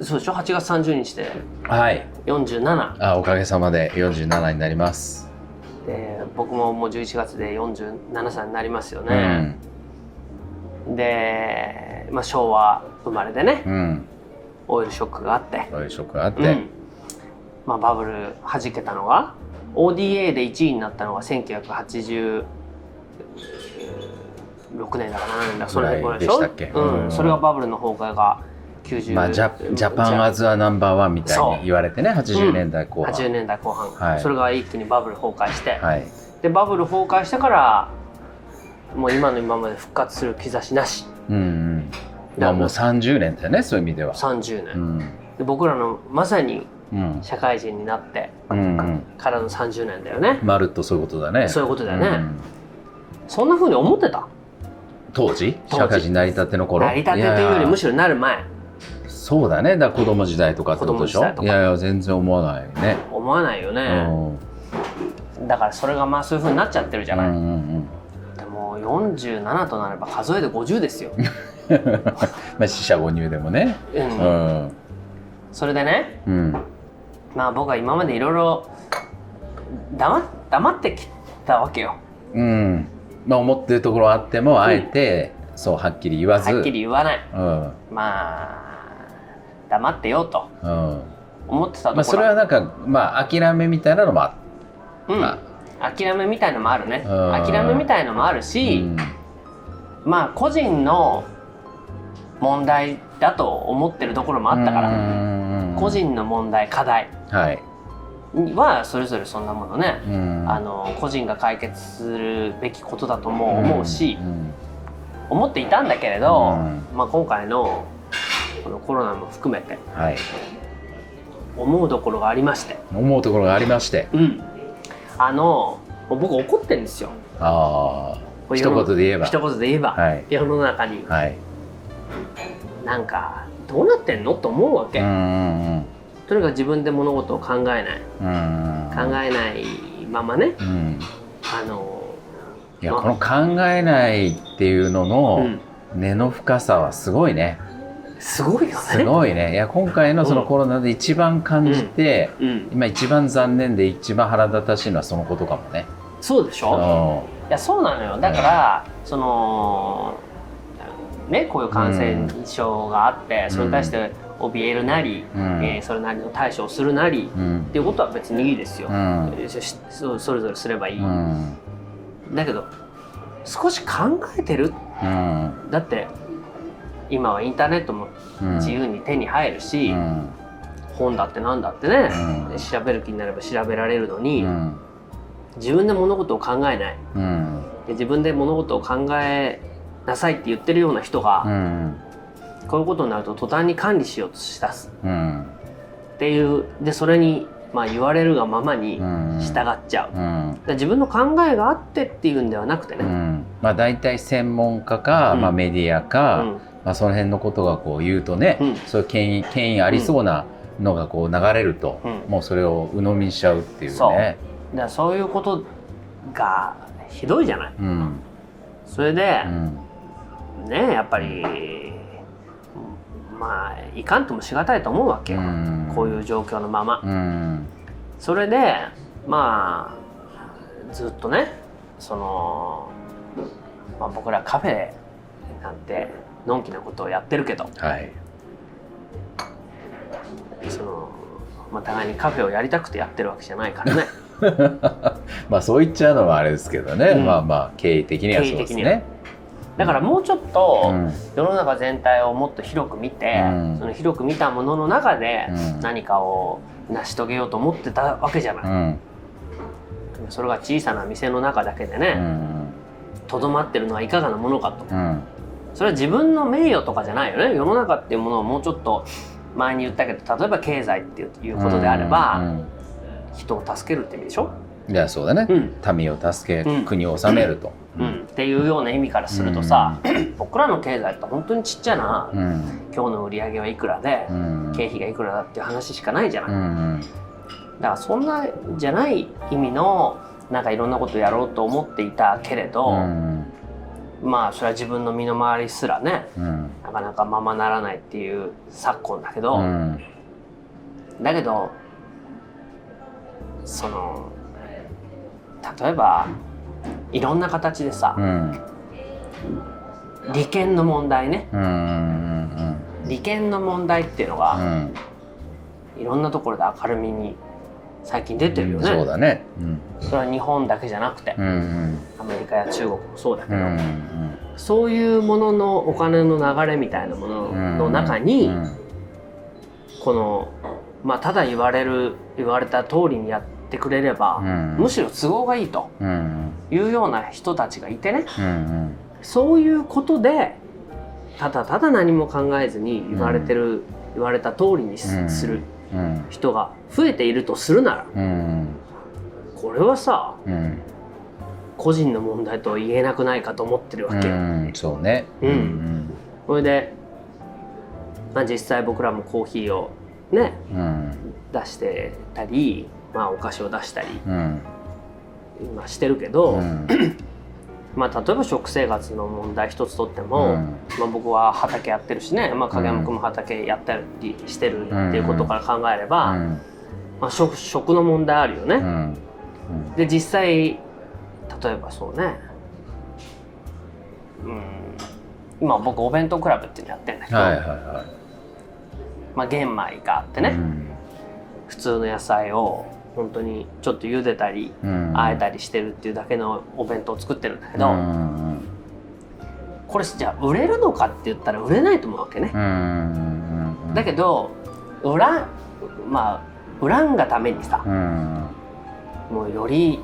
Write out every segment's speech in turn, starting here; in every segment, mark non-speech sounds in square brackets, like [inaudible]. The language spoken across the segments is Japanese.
そうでしょ？8月30日で。はい。47あおかげさまで47になります。で僕ももう11月で47歳になりますようね、ん。で、まあ、昭和生まれでね。うん。オイルショックがあって、そういうショックがあって、うん。まあ、バブル弾けたのが ODA で1位になったのが1986年だから何年だそれぐらいでしょ？でしたっけ？うん。うん。それがバブルの崩壊が90まあ、ジャジャパンアズアナンバーワンみたいに言われてね80年代後半、80年代後半、はい。それが一気にバブル崩壊して、はい。でバブル崩壊してからもう今の今まで復活する兆しなし。うんうん。まあもう30年だよねそういう意味では。30年、うん。で僕らのまさにうん。社会人になってうんうん。からの30年だよね。まるっとそういうことだね。そういうことだよね。ん。そんな風に思ってた？当時？社会人成り立ての頃？成り立てというよりむしろなる前。ろそうだね。だ子供時代とかってことでしょ？いやいや全然思わないね。思わないようね、ん。だからそれがまあそういう風になっちゃってるじゃない、うんうんでも47となれば数えで50ですよ、う [laughs] んまあ死者誤入でもね。うん。うん。それでねうん。まあ僕は今までいろいろ黙黙ってきたわけよ。うん。まあ思ってるところあってもあえてそうはっきり言わず。はっきり言わない。うん。まあ黙ってよとうん。思ってたところ、まあそれはなんかまあ諦めみたいなのもあうん。ま諦めみたいのもあるね。うん。諦めみたいのもあるうし、ん。まあ個人の問題だと思ってるところもあったから、うん。個人の問題課題。はい。はそれぞれそんなものね、うん。あの個人が解決するべきことだとも思うし、ん。思っていたんだけれど、うん。まあ、今回のこのコロナも含めてはい。思うところがありまして、思うところがありまして。うん、あの僕怒ってるんですよ。ああ。一言で言えば。一言で言えば、はい。世の中に。はい。なんかどうなってんの？と思うわけ、うんうんとにかく自分で物事を考えない。うんうん考えないままね。うん。あのいやこの考えないっていうのうのん、根の深さはすごいねすごいよね。すごいね。いや今回のそのコロナで一番感じて、うん、今一番残念で一番腹立たしいのはそのことかもね。そうでしょ、ういやそうなのよ。だから、そのねこういう感染症があって、それに対して怯えるなり、ん。えーそれなりの対処をするなり、うん。っていうことは別にいいですよ、うん。そそれぞれすればいい、うん。だけど少し考えてる。うん。だって今はインターネットもうん。自由に手に入るし、うん。本だってなんだってね、うん。調べる気になれば調べられるのに、うん。自分で物事を考えない。うん。で自分で物事を考えなさいって言ってるような人が、うん。こういうことになると途端に管理しようとしだす。うん。っていうでそれに、まあ、言われるがままにうん。従っちゃう、うん。ら自分の考えがあってっていうんではなくてね、うん。まあ大体専門家か、うん。まあ、メディアうか、んまあ、その辺のことがこう言うとね、うん。そういう権威権威ありそうなのがこう流れると、うん。もうそれを鵜呑みにしちゃうっていうね。そう。そういうことがひどいじゃない？うん。それでう、ん。ねやっぱりまあいかんともしがたいと思うわけよ、うん。こういう状況のまま、うん。それでまあずっとねその、まあ、僕らカフェなんてのんきなことをやってるけど。はい。その、まあ、互いにカフェをやりたくてやってるわけじゃないからね。[laughs] まあそう言っちゃうのはあれですけどね、うん。まあまあ経緯的にはそうですね。だからもうちょっとうん。世の中全体をもっと広く見て、うん。その広く見たものの中でうん。何かを成し遂げようと思ってたわけじゃない、うん。それが小さな店の中だけでうねん。とど、まってるのはいかがなものかと。うんそれは自分の名誉とかじゃないよね。世の中っていうものをもうちょっと前に言ったけど例えば経済っていうことであれば、うん人を助けるって意味でしょ、いやそうだね、うん。民を助け、うん。国を治めると。うん。っていうような意味からするとさ、僕らの経済って本当にちっちゃな、うん。今日の売り上げはいくらで、うん。経費がいくらだっていう話しかないじゃない、うん。だからそんなじゃない意味のなんかいろんなことやろうと思っていたけれど、うんまあそれは自分の身の回りすらねうん。なかなかままならないっていう昨今だけど、うん。だけどその例えばいろんな形でさ、うん。利権の問題ね。利権の問題っていうのうが、ん。いろんなところで明るみに最近出てるよね、そうだね。うん。それは日本だけじゃなくて、うんうん。アメリカや中国もそうだけど、うんそういうもののお金の流れみたいなものうんの中に、うんこのまあただ言われる言われた通りにやってくれれば、うん。むしろ都合がいいとうん。いうような人たちがいてね。うんそういうことでただただ何も考えずに言われてる、言われた通りにす,、うん。る。うん人が増えているとするならうんこれはさうん個人の問題とは言えなくないかと思ってるわけ。よ。うん。そうね。うん。それで、まあ、実際僕らもコーヒーをねうん。出してたり、まあ、お菓子を出したりうん。今してるけど、うんまあ、例えば食生活の問題一つとっても、うん。まあ、僕は畑やってるしね、まあ、影山君も畑やったりしてるっていうことから考えれば、うん。まあ、食食の問題あるよね。うん。で実際例えばそうね。うん。今僕お弁当クラブっていうのやってるんだけど、はいはいはまあ、玄米があっていね、普通の野菜を本当にちょっと茹でたりうん。あえたりしてるっていうだけのお弁当を作ってるんだけど、うんこれじゃあ売れるのかって言ったら売れないと思うわけね。うんうんだけど売らんまあ売らんがためにさうん。もうより映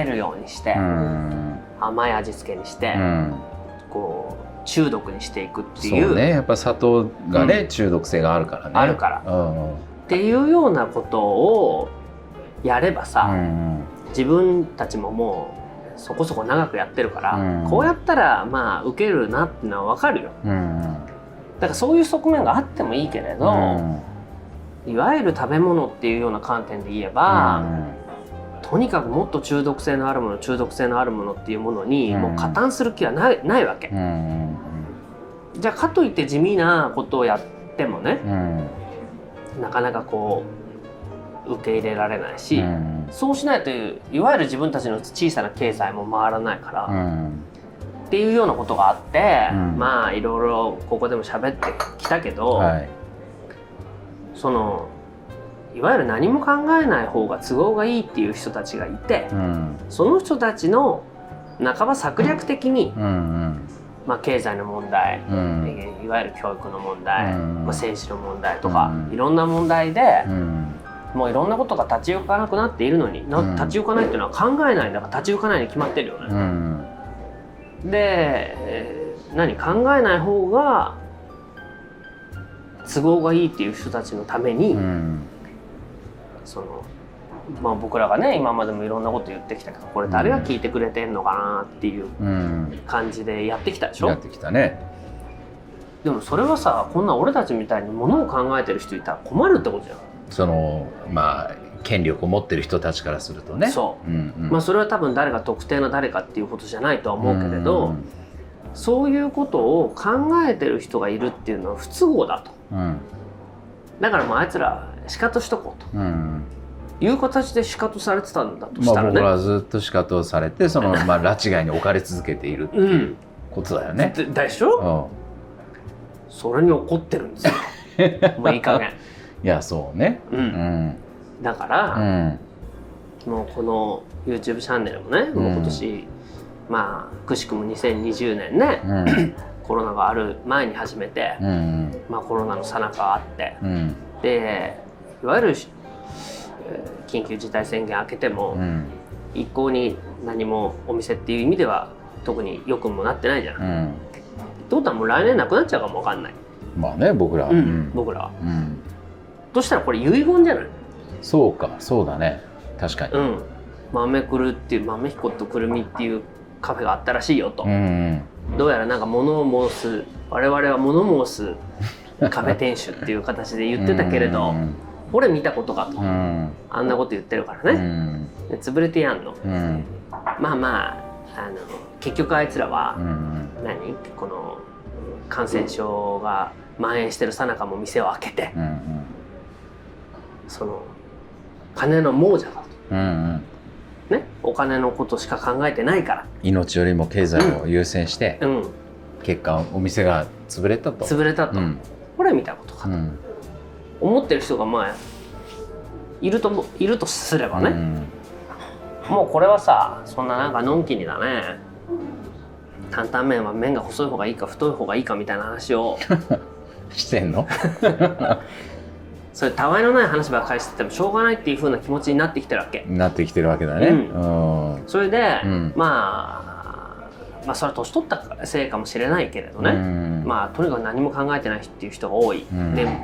えるようにして、うん。甘い味付けにして、うん。こう中毒にしていくってそいううね。やっぱ砂糖がね、うん。中毒性があるからね。あるから。うん。っていうようなことをやればさ、うん。自分たちももうそこそこ長くやってるから、うん。こうやったらまあ受けるなってのは分かるよ。うん。だからそういう側面があってもいいけれど、いわゆる食べ物っていうような観点で言えば、とにかくもっと中毒性のあるもの中毒性のあるものっていうものにうん。もう加担する気はないないわけ。じゃあかといって地味なことをやってもねうん。なかなかこう受け入れられないし、うん。そうしないといわゆる自分たちの小さな経済も回らないから、うん。っていうようなことがあって、うん。まあいろいろここでも喋ってきたけど、はい。そのいわゆる何も考えない方が都合がいいっていう人たちがいてうん。その人たちの半ば策略的に、うんうん。まあ、経済の問題、うん。いわゆる教育の問題、うん。まあ、政治の問題とか、うん。いろんな問題で、うんもういろんなことが立ち行かなくなっているのになうん。立ち行かないっていうのは考えない。んだから立ち行かないに決まってるよね。うん。で、えー何考えない方が都合がいいっていう人たちのために、うん。そのまあ僕らがね今までもいろんなこと言ってきたけどこれ誰が聞いてくれてんのかなっていううん。感じでやってきたでしょ？やってきたね。でもそれはさこんな俺たちみたいにものを考えてる人いたら困るってことじゃん。そのまあ権力を持ってる人たちからするとね、そう。んうん、まあそれは多分誰が特定の誰かっていうことじゃないとは思うけれど、そういうことを考えてる人がいるっていうのは不都合だと。うん。だからもうあいつらシカトしとこうと。うん。いう形でシカトされてたんだとしまたらね、あ僕らはずっと仕方をされて [laughs] そのまあ拉致外に置かれ続けているってういう。ん。ことだよね。ででしょ？うん。それに怒ってるんですよ。[laughs] もういい加減、いやそうね。う、うん。んだかうら、ん。もうこの YouTube チャンネルもね、もう今年まあくしくも2020年ね、うん。コロナがある前に始めて、うんまあ、コロナの最中あってうん。でいわゆる、えー緊急事態宣言明けても、うん。一向に何もお店っていう意味では特に良くもなってないじゃん。ってうんことはもう来年なくなっちゃうかもわかんない、まあね僕らは、うん。僕らは。うんとしたらこれ遺言じゃない？そうかそうだね。確かに。うん。豆くるっていう豆彦とくるみっていうカフェがあったらしいよと、うんどうやらなんか物を申す我々は物申す [laughs] カフェ店主っていう形で言ってたけれど、うんこれ見たことかと、うん。あんなこと言ってるからうね、潰れてやんの。うん。まあまああの結局あいつらは、うん何？この感染症が蔓延してるさなかも店を開けてその金の亡者だと。うんうん。ね？お金のことしか考えてないから。命よりも経済を優先して、うん。結果お店が潰れたと。潰れたと、うん。これ見たことかと。うん。思ってる人がまあいるともいるとすればね、うん。もうこれはさそんななんかのんきにだね。担々麺は麺が細い方がいいか太い方がいいかみたいな話を。[laughs] してんの？[laughs] それたわいのない話ばっかりしててもしょうがないっていう風な気持ちになってきてるわけ。なってきてるわけだね。うん。うん。それで、うん。まあまあそれは年取ったせいかもしれないけれどね、うん。まあとにかく何も考えてないっていう人が多い、うん。で、えー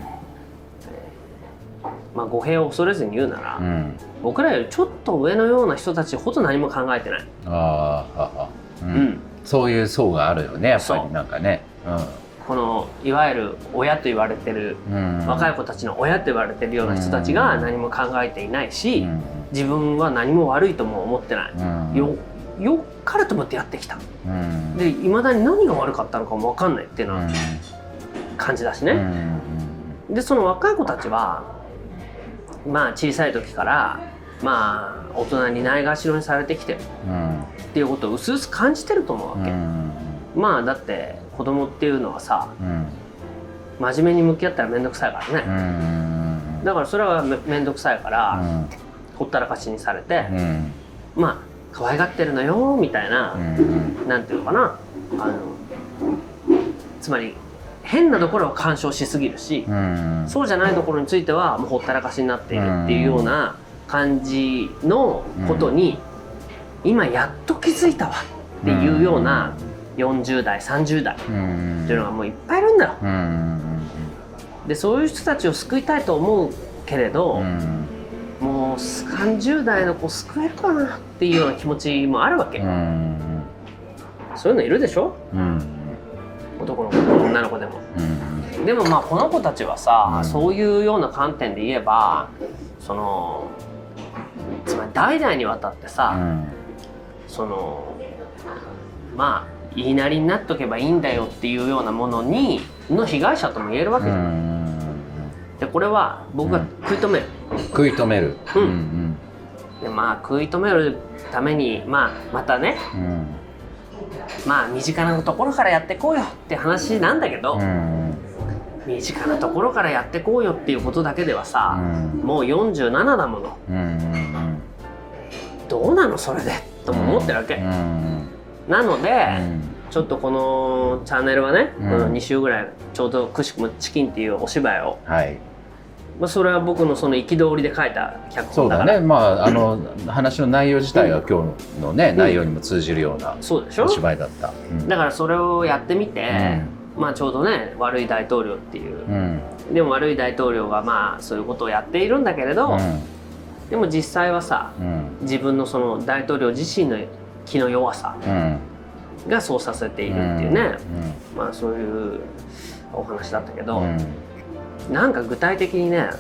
まあ語弊を恐れずに言うなら、うん。僕らよりちょっと上のような人たちほど何も考えてない、あーああ、ううん。ん。そういう層があるよねやっぱり。なんかね。このいわゆる親と言われてるうん。うん、若い子たちの親と言われてるような人たちが何も考えていないし、うん。自分は何も悪いとも思ってない、うん。よよかれと思ってやってきた。うん。でいまだに何が悪かったのかも分かんないっていうのは感じだしね、ん。でその若い子たちはまあ小さい時からまあ大人にないがしろにされてきてるうん。っていうことを薄々感じてると思うわけ、うん。まあだって子供っていうのはさうん。真面目に向き合ったら面倒くさいからね、うん。だからそれはめ面倒くさいから、うん。ほったらかしにされて、うん。まあ可愛がってるのよみたいな、うん。なんていうのかな。あのつまり変なところは干渉しすぎるし、うん。そうじゃないところについてはもうほったらかしになっているっていうような感じのことに、今やっと気づいたわっていうような40代30代っうんていうのがもういっぱいいるんだよ。うんでそういう人たちを救いたいと思うけれど、うん。もう30代の子救えるかなっていうような気持ちもあるわけ、うんそういうのいるでしょ？うん男の子でも女の子でも。うんでもまあこの子たちはさ、うん。そういうような観点で言えばそのつまり代々にわたってさ、そのまあ言いなりになっとけばいいんだよっていうようなものにの被害者とも言えるわけうじゃん。ん。でこれは僕が食い止める。食い止める。うん。うんでまあ食い止めるために、まあ、またねうん。まあ身近なところからやってこうよって話なんだけど、うん。身近なところからやってこうよっていうことだけではうさ、ん。もう47だもの。うんどうなのそれで？とも思ってるわけ、うんなので、うん。ちょっとこのチャンネルはね、うん。この2週ぐらいちょうどくしくも「チキン」っていうお芝居を、はい。まあ、それは僕のその憤りで書いた脚そうだ本だから。ね。まああの話の内容自体は今日のね内容にも通じるようなそうでしょ？お芝居だった。うん。だからそれをやってみて、まあちょうどね悪い大統領っていう。うん。でも悪い大統領がまあそういうことをやっているんだけれど、でも実際はさうん。自分のその大統領自身の気の弱さうん。がそうさせているっていうね、まあそういうお話だったけど、うん。なんか具体的にね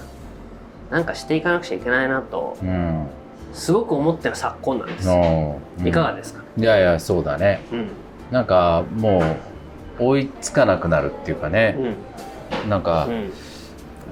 なんかしていかなくちゃいけないなとうん。すごく思ってる昨今なんです。よ、のいかがですか、いやいやそうだね。うん。なんかもう追いつかなくなるっていうかうねん。なんかうん。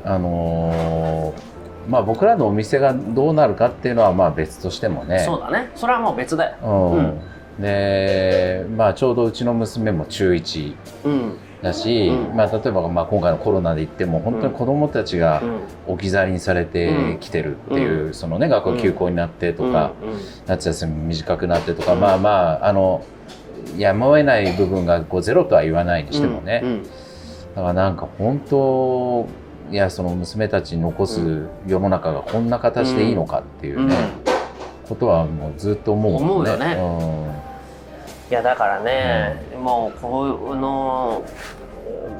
あのーまあ僕らのお店がどうなるかっていうのはまあ別としてもね。そうだね。それはもう別だよ、うん。うん。でまあちょうどうちの娘も中1うん。だし、うん。まあ、例えばまあ今回のコロナで言っても本当に子どもたちがうん。置き去りにされてきてるっていう、うん。そのね学校休校になってとか、夏休み短くなってとか、まあまああのやむを得ない部分がこうゼロとは言わないにしてもね、うん。だからなんか本当いやその娘たちに残す世の中がこんな形でいいのかっていうね、ことはもうずっと思うもんね。思うよいやだからね、もうこの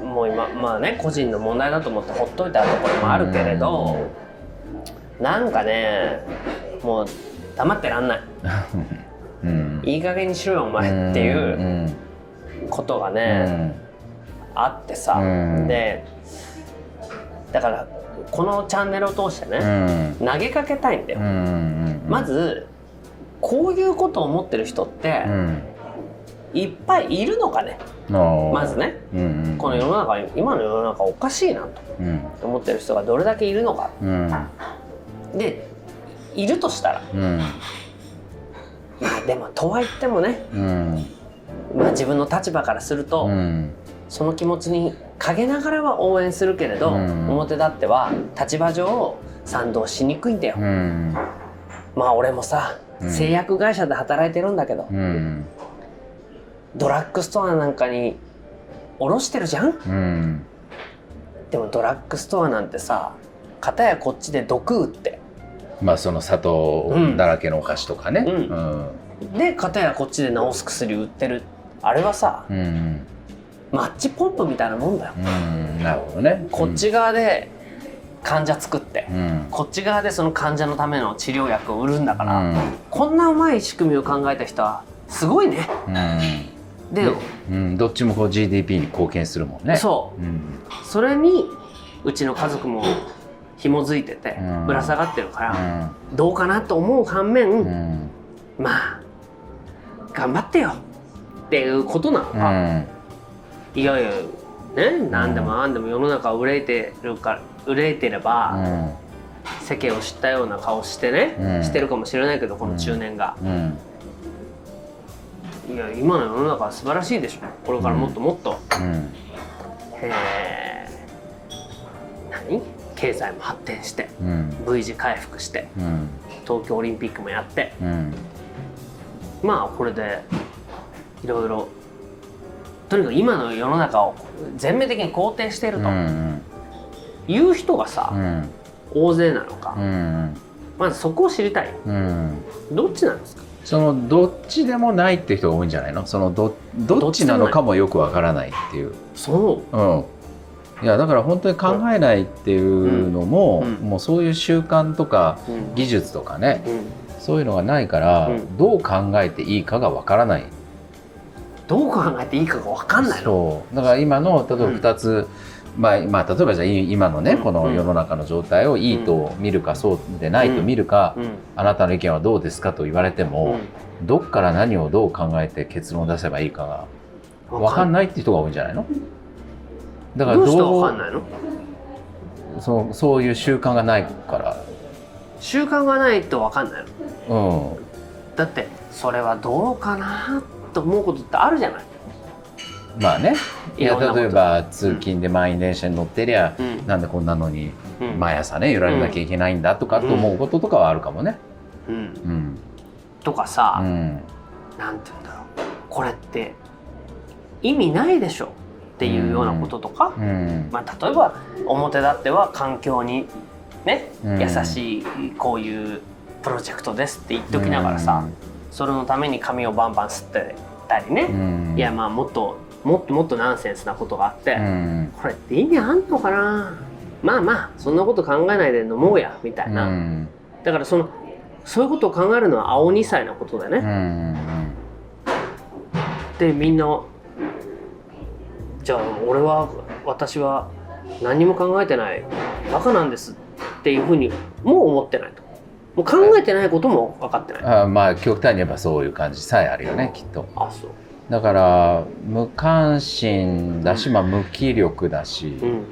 もう今まあね個人の問題だと思ってほっといたところもあるけれど、なんかねもう黙ってらんない。[laughs] うん。うんいい加減にしろよお前っていうことがね、あってさ、うん。でだからこのチャンネルを通してうね、ん。投げかけたいんだよ、うんまずこういうことを思ってる人って、うん。いっぱいいるのかねままず、ね。うんうん、この世の中今の世の中おかしいなとうん。思ってる人がどれだけいるのか。うん。でいるとしたらうん。まあでもとは言ってもね、うん。まあ、自分の立場からすると、うんその気持ちに陰ながらは応援するけれど、うん。表立っては立場上賛同しにくいんだよ、うん。まあ俺もさ、うん。製薬会社で働いてるんだけど、うん。ドラッグストアなんかに卸してるじゃん？うん。でもドラッグストアなんてさ片やこっちで毒売って。まあその砂糖だらけのお菓子とかね。うん。で片やこっちで治す薬売ってる。あれはさうんうんマッチポンプみたいなもんだよ、うんなるほどね。こっち側で患者作って、うん。こっち側でその患者のための治療薬を売るんだから、うん。こんなうまい仕組みを考えた人はすごいね。で、うん、どっちもこう GDP に貢献するもんね。そう。うん。それにうちの家族も紐づいててうん。ぶら下がってるかうら、ん。どうかなと思う反面、うん。まあ頑張ってよっていうことなのうか、ん。いやいやね何でも何でも世の中憂いてるか憂いてれば、世間を知ったような顔してね、うん。してるかもしれないけどこの中年が、うん。いや今の世の中は素晴らしいでしょ。これからもっともっと、うん。えー。何？経済も発展してうん。V 字回復してうん。東京オリンピックもやって。うん。まあこれでいろいろとにかく今の世の中を全面的に肯定しているとうん。いう人がさ、うん。大勢なのか、うん。まずそこを知りたいうん。どっちなんですか？そのどっちでもないって人が多いんじゃないの？そのどどっちなのかもよくわからないっていう。そうん。いやだから本当に考えないっていうのも、うんうんもうそういう習慣とか技術とかねうんそういうのがないから、うんどう考えていいかがわからないどう考えていいかが分かんないの。そう。だから今の例えば2つ、まあ、まあ例えばじゃあい今のね、うん。この世の中の状態をいいと見るかそうでないと見るか、うん。あなたの意見はどうですかと言われても、どっから何をどう考えて結論を出せばいいかがうん分かんないって人が多いんじゃないの？だからどうしてどかんないの？そうそういう習慣がないか習慣がないと分かんないの。らうん。だってそれはどうかなと思うことってあるじゃない？まあね。いや例えば通勤で満員電車に乗ってりゃ、うん。なんでこんなのにうん。毎朝ね揺られなきゃいけないんだとかと思うこととかはあるかもね。うん。うん。とかさ、うん。なんて言うんだろう。これって意味ないでしょっていうようなこととか、うん。まあ、例えば表立っては環境にね、うん。優しいこういうプロジェクトですって言っておきながらさ、それのために紙をバンバン吸ってたりね、うん。いやまあもっともっともっとナンセンスなことがあって、うん。これって意味あんのかな？まあまあそんなこと考えないで飲もうやみたいな、うん。だからそのそういうことを考えるのは青2歳なことだよね、うんうん。でみんなじゃあ俺は私は何も考えてないバカなんですっていうふうにもう思ってないともう考えてないことも分かってない。あまあ極端に言えばそういう感じさえあるよねきっと。あそう。だから無関心だし、まあ、無気力だしっうん、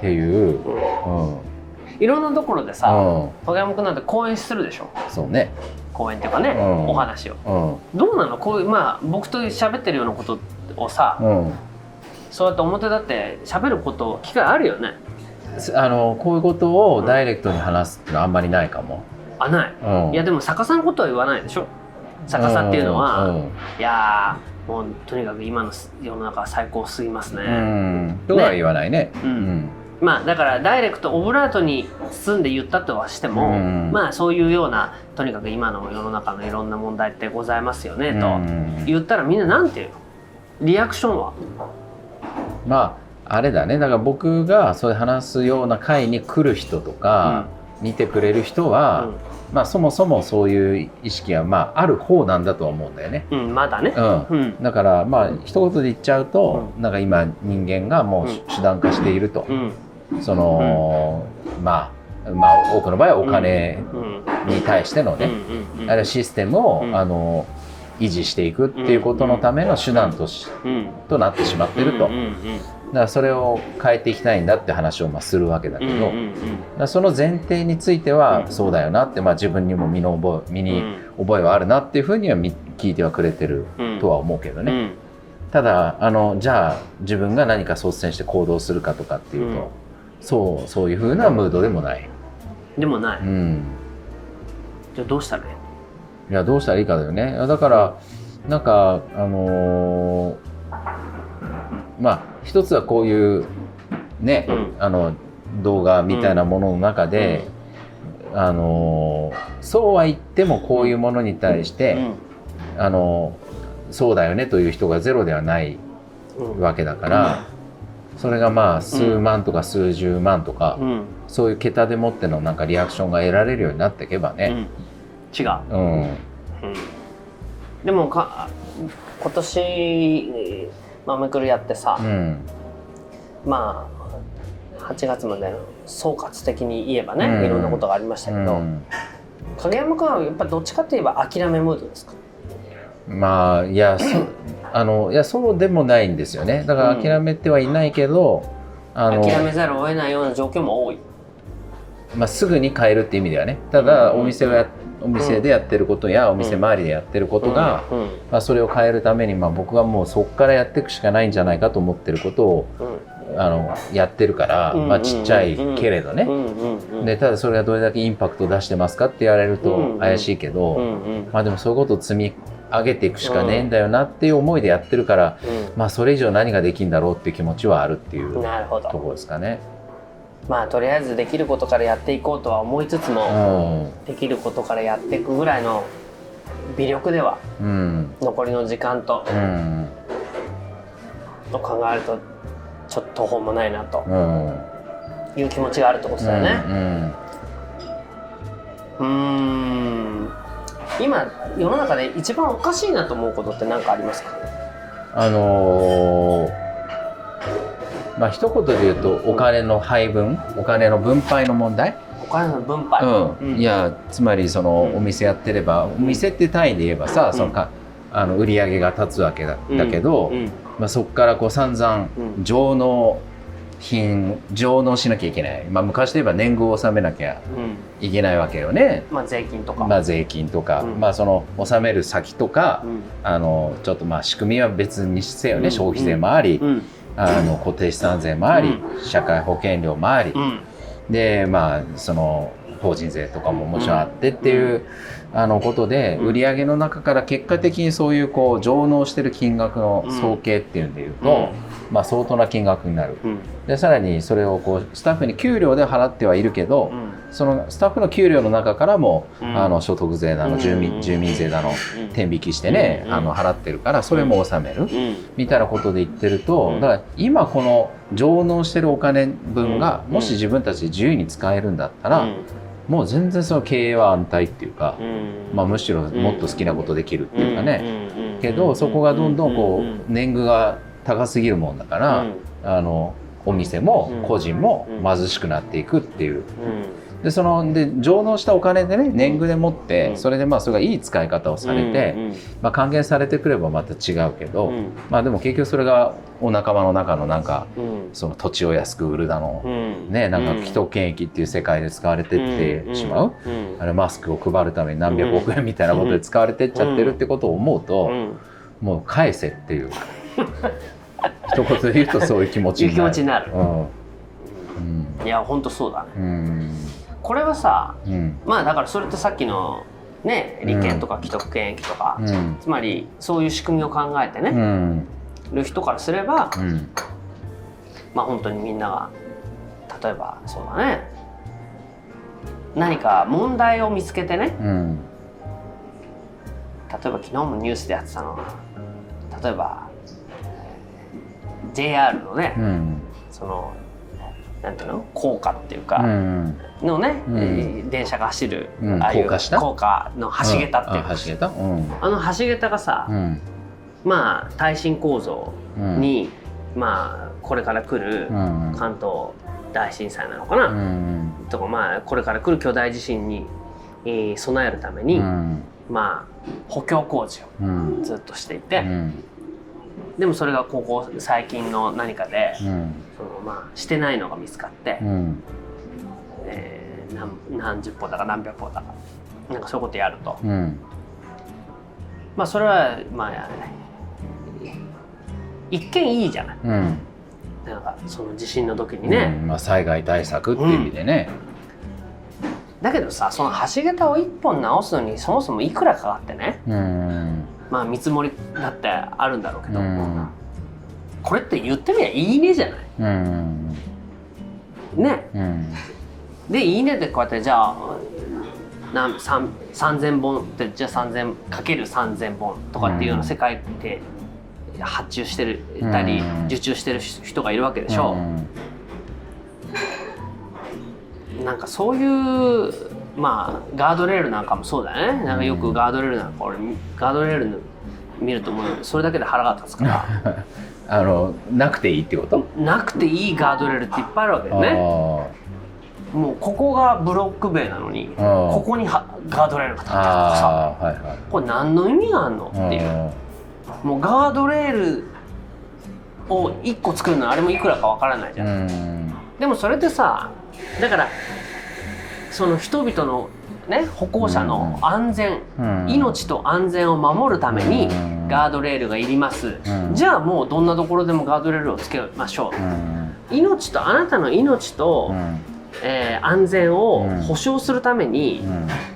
ていう、うん、うん。いろんなところでさうん、影山君なんて講演するでしょ？そうね、講演っていうかね、うん。お話を。うん。どうなの？こういうまあ僕と喋ってるようなことをさ、うん、そうやって表立って喋ること機会あるよね。すあのこういうことをダイレクトに話すっていうのはあんまりないかも、あない。うん、いやでも逆さのことは言わないでしょ。逆さっていうのは、うん。いやーもうとにかく今の世の中は最高すぎますね、うん、とは言わないね。うん。まあだからダイレクトオブラートに包んで言ったとはしても、うん。まあそういうようなとにかく今の世の中のいろんな問題ってございますよね、うん。と言ったらみんななんて言うの？リアクションは？まああれだね。だから僕がそういう話すような会に来る人とか、見てくれる人は、まあそもそもそういう意識がまあある方なんだとは思うんだよね。うん、うんまだね。うん。うん。だからまあ一言で言っちゃうと、なんか今人間がもううん。手段化していると、うん。その、まあまあ多くの場合はお金うん。に対してのね、うんうんうん。あるいはシステムを、うん。あの維持していくっていうことのための手段とし、となってしまってると、だからそれを変えていきたいんだって話をまあするわけだけど、だからその前提についてはそうだよなって、まあ、自分にも身の覚え身に覚えはあるなっていうふうには聞いてはくれてるとは思うけどね。ただあのじゃあ自分が何か率先して行動するかとかっていうと、そうそういうふうなムードでもない。でもない。うん、じゃあどうしたらいい？いやどうしたらいいかだよね。だからなんかあのー、まあ一つはこういうね、うん、あの動画みたいなものの中で、うん、あのー、そうは言ってもこういうものに対して、うん、あのー、そうだよねという人がゼロではないわけだから、それがまあ数万とか数十万とか、そういう桁でもってのなんかリアクションが得られるようになっていけばね、違う、うん、うん、でもか今年まあめくるやってさ、うん、まあ8月までの総括的に言えばね、うん、いろんなことがありましたけど、影山君はやっぱどっちかといえば諦めムードですか？まあいやそ [coughs] あのいやそうでもないんですよね。だから諦めてはいないけど、あの諦めざるを得ないような状況も多い。まあ、すぐに変えるっていう意味ではね。ただお店をやお店でやってることやお店周りでやってることが、まあ、それを変えるために、まあ、僕はもうそこからやっていくしかないんじゃないかと思ってることを、あのやってるから、まあ、ちっちゃいけれどね。でただそれがどれだけインパクト出してますかって言われると怪しいけど、まあ、でもそういうことを積み上げていくしかねえんだよなっていう思いでやってるから、まあそれ以上何ができるんだろうっていう気持ちはあるっていうところですかね。まあとりあえずできることからやっていこうとは思いつつも、できることからやっていくぐらいの微力では、うん、残りの時間と、うん、と考えるとちょっと途方もないなと、いう気持ちがあるってことだよね。うん。今世の中で一番おかしいなと思うことって何かありますか？あのーまあ一言で言うとお金の配分お金の分配の問題？お金の分配、うん、いやつまりそのお店やってれば、お店って単位で言えばさ、そのかあの売り上げが立つわけだ,、だけど、まあ、そこからこう散々上納品上納しなきゃいけない、まあ、昔で言えば年貢を納めなきゃいけないわけよね、まあ、税金とか、まあ、税金とか、まあ、その納める先とか、あのちょっとまあ仕組みは別にせよね、消費税もあり、あの固定資産税もあり、社会保険料もあり、でまあその法人税とかももちろんあってっていう、あのことで売上の中から結果的にそういうこう上納してる金額の総計っていうんでいうと、まあ、相当な金額になる、でさらにそれをこうスタッフに給料で払ってはいるけど、そのスタッフの給料の中からも、あの所得税だの住民住民税だの天引きしてね、あの払ってるからそれも納める、みたいなことで言ってるとだから今この上納してるお金分がもし自分たちで自由に使えるんだったら、もう全然その経営は安泰っていうか、まあ、むしろもっと好きなことできるっていうかね、けどそこがどんどんこう年貢が高すぎるもんだから、あのお店も個人も貧しくなっていくっていう。でそので上納したお金でね年貢でもって、それでまあそれがいい使い方をされて、まあ、還元されてくればまた違うけど、まあでも結局それがお仲間の中のなんか、その土地を安く売るだの、ねなんか既得権益っていう世界で使われてってしまう、あれマスクを配るために何百億円みたいなことで使われてっちゃってるってことを思うと、もう返せっていう [laughs] 一言で言うとそういう気持ちになる。[laughs] 気持ちになる、いや本当そうだね。これはさ、うん、まあだからそれとさっきのね利権とか既得権益とか、うん、つまりそういう仕組みを考えてね、うん、る人からすれば、まあ本当にみんなが例えばそうだね。何か問題を見つけてね、例えば昨日もニュースでやってたのは例えば JR のね、そのなんていうの？高架っていうか、のね、うん、電車が走る、うん、ああいう高架の橋桁っていう、橋桁、うん、あの橋桁がさ、まあ耐震構造に、まあこれから来る関東大震災なのかな、とかまあこれから来る巨大地震に、えー、備えるために、まあ補強工事うん。をずっとしていて、うんでもそれがここ最近の何かで、うん。そのまあしてないのが見つかって、うん。えー何何十本だか何百本だかなんかそういうことやると。うん。まあそれはまあ一見いいじゃない。うん。なんかその地震の時にね、うん。まあ、災害対策っていう意味でね、だけどさその橋桁を一本直すのにそもそもいくらかかってね。うんまあ見積もりだってあるんだろうけど、うん。これって言ってみりゃいいねじゃない？うん。ね。うん。でいいねでこうやってじゃあなん三3000本ってじゃあ 3000× 3000本とかっていうような世界で発注してるたり、うん。受注してる人がいるわけでしょ、なんかそういうまあガードレールなんかもそうだよね。なんかよくガードレールなんか俺ガードレールの見ると思うそれだけで腹が立つから。[laughs] あのなくていいってこと？なくていいガードレールっていっぱいあるわけよね。もうここがブロック塀なのにここにはガードレールが立ってる。とかさはいはい。これ何の意味があるのっていう。もうガードレールを1個作るのあれもいくらかわからないじゃん。でもそれってさだからその人々のね歩行者の安全、うん。命と安全を守るためにうん。ガードレールがいります、うん。じゃあもうどんなところでもガードレールをつけましょう、うん。命とあなたの命と、うん。えー安全をうん。保障するために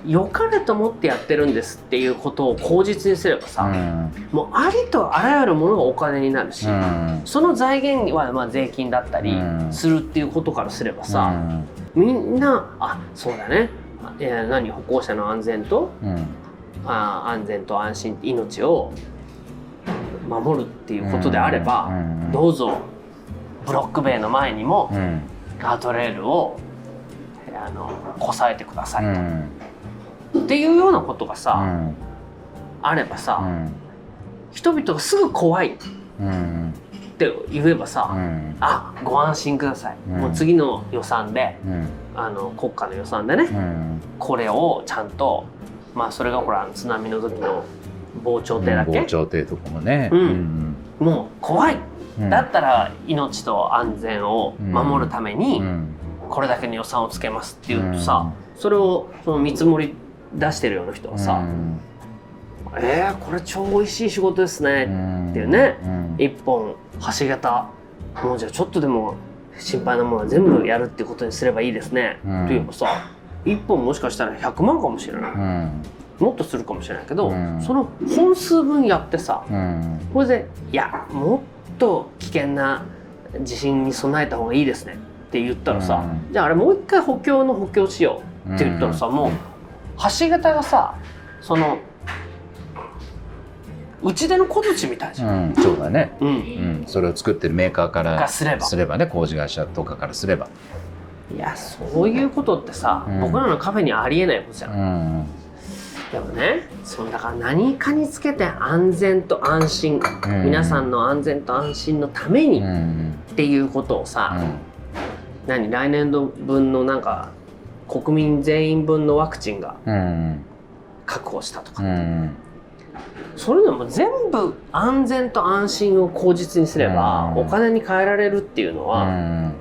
うん。良かれと思ってやってるんですっていうことを口実にすればさ、もうありとあらゆるものがお金になるし、うん。その財源はまあ税金だったりうん。するっていうことからすればさ、みんなあそうだね。いや何？歩行者の安全とうん。あ安全と安心命を守るっていうことであれば、うんどうぞブロック塀の前にもうん。ガードレールをあのこさえてください、うん。っていうようなことがうさ、ん。あればさ、うん。人々がすぐ怖い。っうんて言えばさ、うん。あご安心ください、うん。もう次の予算でうん。あの国家の予算でね、うん。これをちゃんとまあそれがほら津波の時の防潮堤だっけ、防潮堤とかもね。うん。もう怖い、うん。だったら命と安全を守るためにうん。これだけの予算をつけますっていうとさ、それをその見積もり出してるような人はさうん「えー、これ超美味しい仕事ですね」うんっていうね。うん。一本橋桁もうじゃあちょっとでも心配なものは全部やるってことにすればいいですね、うん。というかさ一本もしかしたら100万かもしれない、うん。もっとするかもしれないけど、うん。その本数分やってさうん。これで「いやもっと危険な地震に備えた方がいいですね」って言ったらさ、うん。じゃああれもう一回補強の補強しようって言ったらさ、もう橋桁がさその打ち出の小槌みたいじゃん。うんそうだね。うん。うんそれを作ってるメーカーからがすれば。すればね工事会社とかからすれば。いやそういうことってさ、うん。僕らのカフェにはありえないことじゃ。うん。んでもねそのだから何かにつけて安全と安心、うん。皆さんの安全と安心のためにうん。っていうことをさ、何来年度分のなんか国民全員分のワクチンがうん。確保したとか、うんそういうのも全部安全と安心を口実にすれば、うん。お金に換えられるっていうのうは、ん。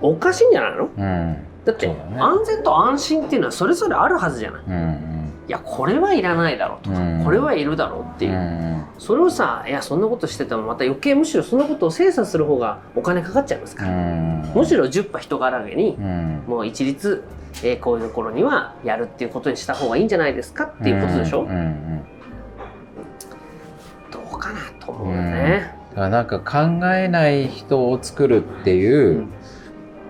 おかしいんじゃないの？うん。だって、安全と安心っていうのはそれぞれあるはずじゃない。うん。いやこれはいらないだろうとか、うん。これはいるだろうっていう、うん。それをさいやそんなことしててもまた余計むしろそんなことを精査する方がお金かかっちゃいますから、むしろ10羽人柄げに、うん。もう一律、えーこういうところにはやるっていうことにした方がいいんじゃないですかっていうことでしょ、うん。うんどうかなと思うよね。だからなんか考えない人を作るっていう、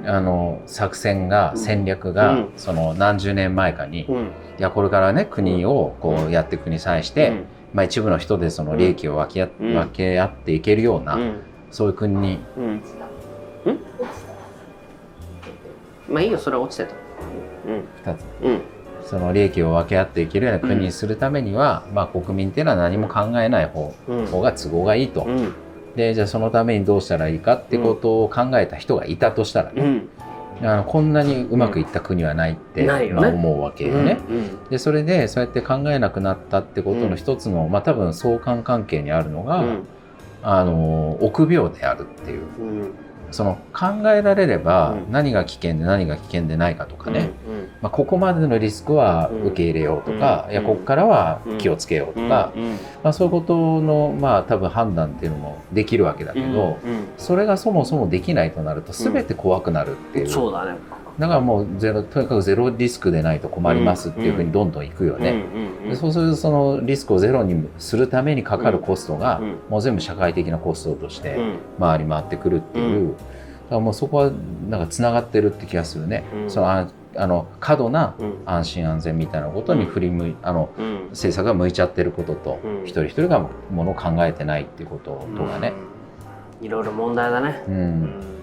あの作戦が、うん。戦略が、うん。その何十年前かに、いうん。やこれからね国をこうやっていくに際して、うん。まあ、一部の人でその利益を分け分け合っていけるような、うん。そういう国に、うん。うん。まあいいよそれは落ちてた。うん。二つ。うんその利益を分け合っていけるような国にするためには、まあ、国民っていうのは何も考えない方うん。方が都合がいいと。うん。でじゃあそのためにどうしたらいいかってことを考えた人がいたとしたらね、うん。あのこんなにうまくいった国はないって、まあ、思うわけよね。うんうん。でそれでそうやって考えなくなったってことの一つの、まあ多分相関関係にあるのが、うん。あの臆病であるっていう。うん。その考えられればうん。何が危険で何が危険でないかとかね、うんまあ、ここまでのリスクはうん。受け入れようとか、うん。いやここからは気をつけようとか、まあ、そういうことのまあ多分判断っていうのもできるわけだけど、それがそもそもできないとなると全て怖くなるっていう、そうだね。だからもうゼロとにかくゼロリスクでないと困りますっていうふうにどんどんいくよね。でそうするとそのリスクをゼロにするためにかかるコストが、うんもう全部社会的なコストとしてうん。回り回ってくるっていう、うだからもうそこはなんかつながってるって気がするね。うん。そのああの過度なうん。安心安全みたいなことに振り向いあのうん。政策が向いちゃってることと、うん。一人一人がものを考えてないっていうこととかね。うん。いろいろ問題だね。うん。うん